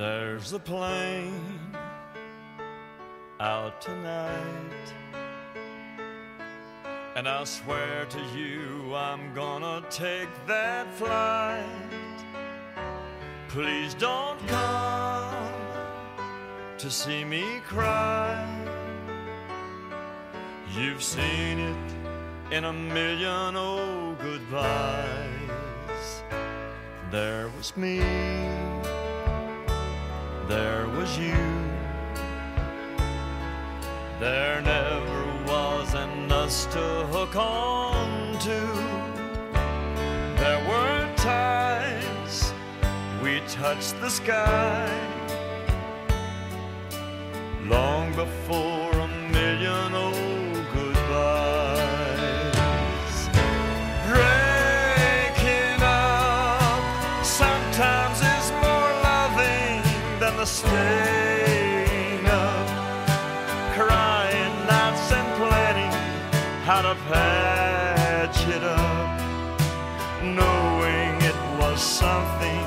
There's a plane out tonight. And I swear to you, I'm gonna take that flight. Please don't come to see me cry. You've seen it in a million old goodbyes. There was me, there was you. There never was an us to hook on to. There were times we touched the sky long before how to patch it up, knowing it was something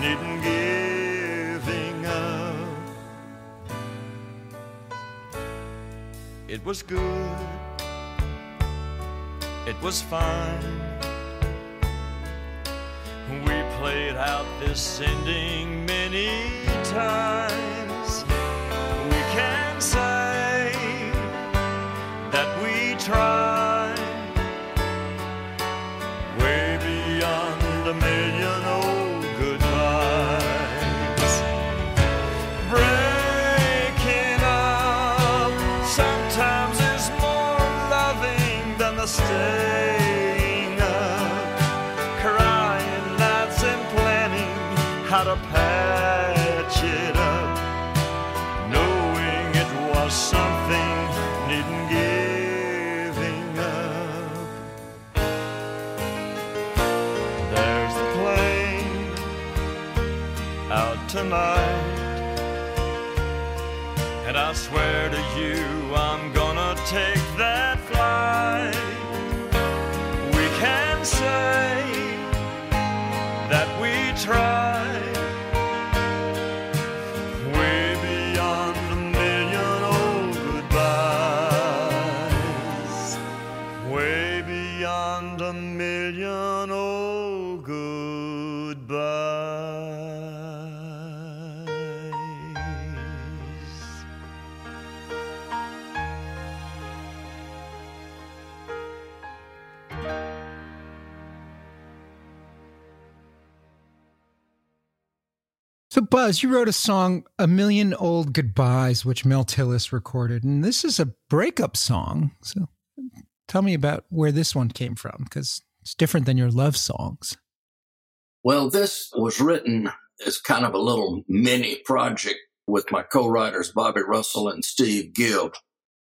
needing giving up. It was good, it was fine. We played out this ending many times. That we try way beyond a million old goodbyes. Breaking up sometimes is more loving than the staying up, crying nights and planning how to patch tonight, and I swear to you, I'm gonna take that flight. We can say that we tried way beyond a million old goodbyes, way beyond a million old goodbyes. So, Buzz, you wrote a song, A Million Old Goodbyes, which Mel Tillis recorded. And this is a breakup song. So, tell me about where this one came from, because it's different than your love songs. Well, this was written as kind of a little mini project with my co-writers Bobby Russell and Steve Gibb,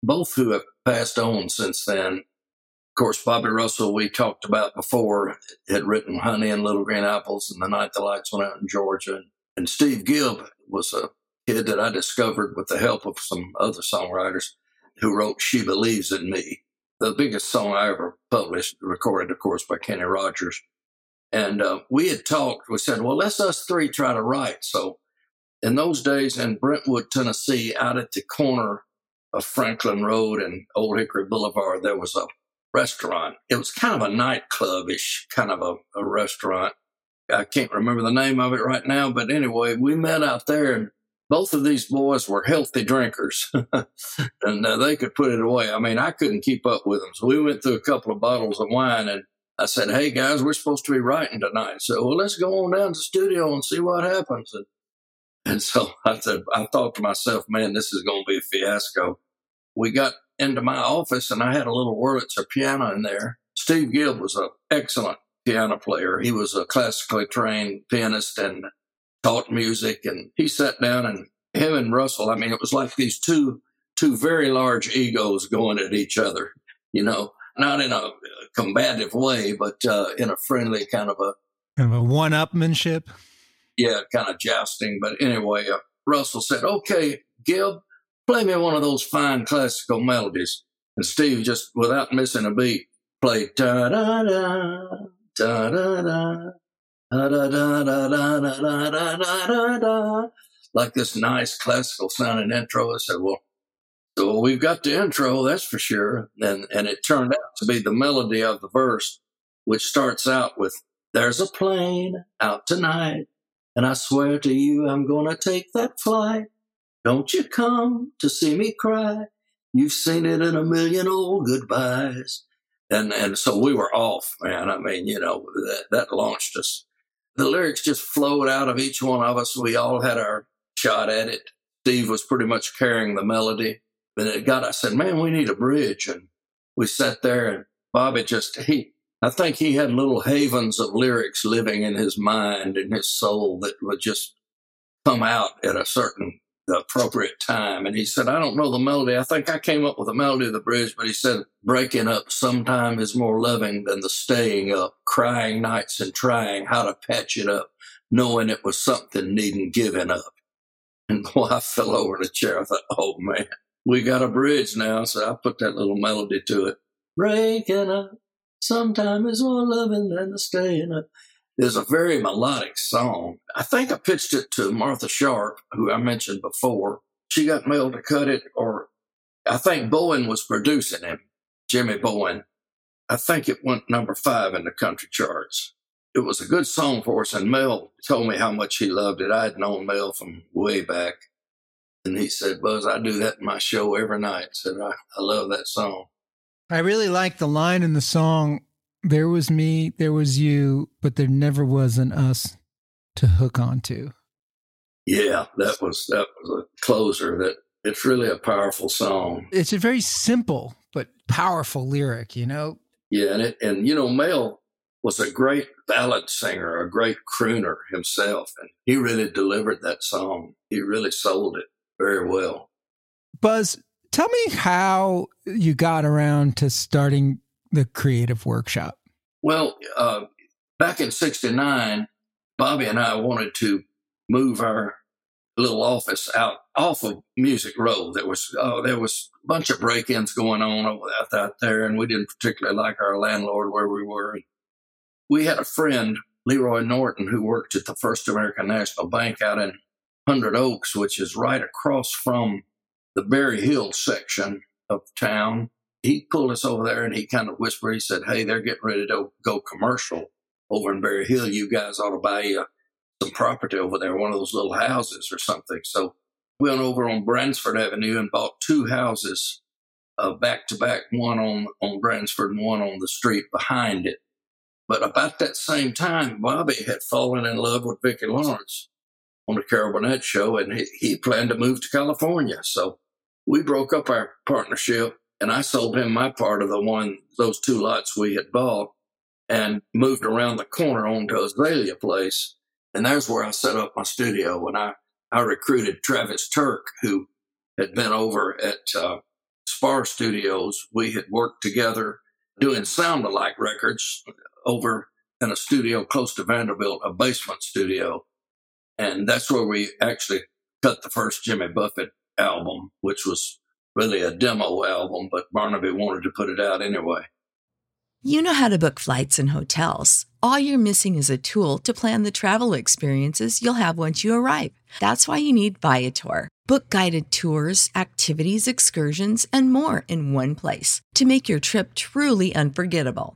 both who have passed on since then. Of course, Bobby Russell, we talked about before, had written Honey and Little Green Apples and The Night the Lights Went Out in Georgia. Steve Gibb was a kid that I discovered with the help of some other songwriters who wrote She Believes in Me, the biggest song I ever published, recorded, of course, by Kenny Rogers. And uh, we had talked, we said, well, let's us three try to write. So in those days in Brentwood, Tennessee, out at the corner of Franklin Road and Old Hickory Boulevard, there was a restaurant. It was kind of a nightclubish kind of a, a restaurant. I can't remember the name of it right now, but anyway, we met out there and both of these boys were healthy drinkers and uh, they could put it away. I mean, I couldn't keep up with them. So we went through a couple of bottles of wine and I said, Hey guys, we're supposed to be writing tonight. So well, let's go on down to the studio and see what happens. And, and so I said, I thought to myself, man, this is going to be a fiasco. We got into my office and I had a little Wurlitzer piano in there. Steve Gibb was an excellent piano player. He was a classically trained pianist and taught music. And he sat down and him and Russell, I mean, it was like these two, two very large egos going at each other, you know, not in a combative way, but uh, in a friendly kind of a kind of a one-upmanship. Yeah, kind of jousting. But anyway, uh, Russell said, "Okay, Gibb, play me one of those fine classical melodies." And Steve, just without missing a beat, played da da da da da da. Da, da, da, da, da, da, da, da, da, like this nice classical sounding intro. I said, well, so we've got the intro, that's for sure. And, and it turned out to be the melody of the verse, which starts out with, there's a plane out tonight. And I swear to you, I'm to take that flight. Don't you come to see me cry. You've seen it in a million old goodbyes. And, and so we were off, man. I mean, you know, that, that launched us. The lyrics just flowed out of each one of us. We all had our shot at it. Steve was pretty much carrying the melody. And it got, I said, man, we need a bridge. And we sat there and Bobby just, he, I think he had little havens of lyrics living in his mind and his soul that would just come out at a certain the appropriate time. And he said, I don't know the melody. I think I came up with the melody of the bridge, but he said, breaking up sometime is more loving than the staying up, crying nights and trying how to patch it up, knowing it was something needing giving up. And boy, I fell over in the chair. I thought, oh man, we got a bridge now. So I put that little melody to it. Breaking up sometime is more loving than the staying up is a very melodic song. I think I pitched it to Martha Sharp, who I mentioned before. She got Mel to cut it, or I think Bowen was producing him, Jimmy Bowen. I think it went number five in the country charts. It was a good song for us, and Mel told me how much he loved it. I had known Mel from way back. And he said, Buzz, I do that in my show every night. Said, I, I love that song. I really like the line in the song there was me, there was you, but there never was an us to hook onto. Yeah, that was that was a closer. That it's really a powerful song. It's a very simple but powerful lyric, you know. Yeah, and it, and you know, Mel was a great ballad singer, a great crooner himself, and he really delivered that song. He really sold it very well. Buzz, tell me how you got around to starting the creative workshop? Well, uh, back in 69, Bobby and I wanted to move our little office out off of Music Row. There was uh, there was a bunch of break-ins going on out, out there, and we didn't particularly like our landlord where we were. We had a friend, Leroy Norton, who worked at the First American National Bank out in Hundred Oaks, which is right across from the Berry Hill section of town he pulled us over there and he kind of whispered, he said, Hey, they're getting ready to go commercial over in Berry Hill. You guys ought to buy you some property over there, one of those little houses or something. So we went over on Bransford Avenue and bought two houses uh, back to back, one on, on Bransford and one on the street behind it. But about that same time, Bobby had fallen in love with Vicki Lawrence on the Carol Burnett show and he, he planned to move to California. So we broke up our partnership and I sold him my part of the one, those two lots we had bought and moved around the corner onto Azalea Place. And there's where I set up my studio. And I, I recruited Travis Turk, who had been over at uh, Spar Studios. We had worked together doing sound alike records over in a studio close to Vanderbilt, a basement studio. And that's where we actually cut the first Jimmy Buffett album, which was really a demo album, but Barnaby wanted to put it out anyway. You know how to book flights and hotels. All you're missing is a tool to plan the travel experiences you'll have once you arrive. That's why you need Viator. Book guided tours, activities, excursions, and more in one place to make your trip truly unforgettable.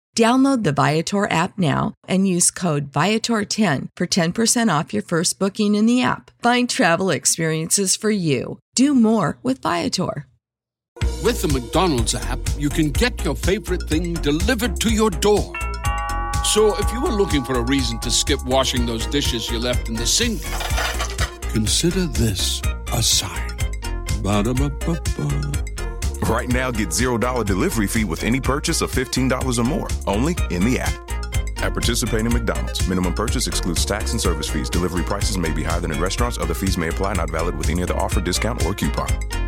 Download the Viator app now and use code Viator10 for 10% off your first booking in the app. Find travel experiences for you. Do more with Viator. With the McDonald's app, you can get your favorite thing delivered to your door. So if you were looking for a reason to skip washing those dishes you left in the sink, consider this a sign. Ba-da-ba-ba-ba. Right now, get $0 delivery fee with any purchase of $15 or more, only in the app. At participating McDonald's, minimum purchase excludes tax and service fees. Delivery prices may be higher than in restaurants. Other fees may apply, not valid with any other offer, discount, or coupon.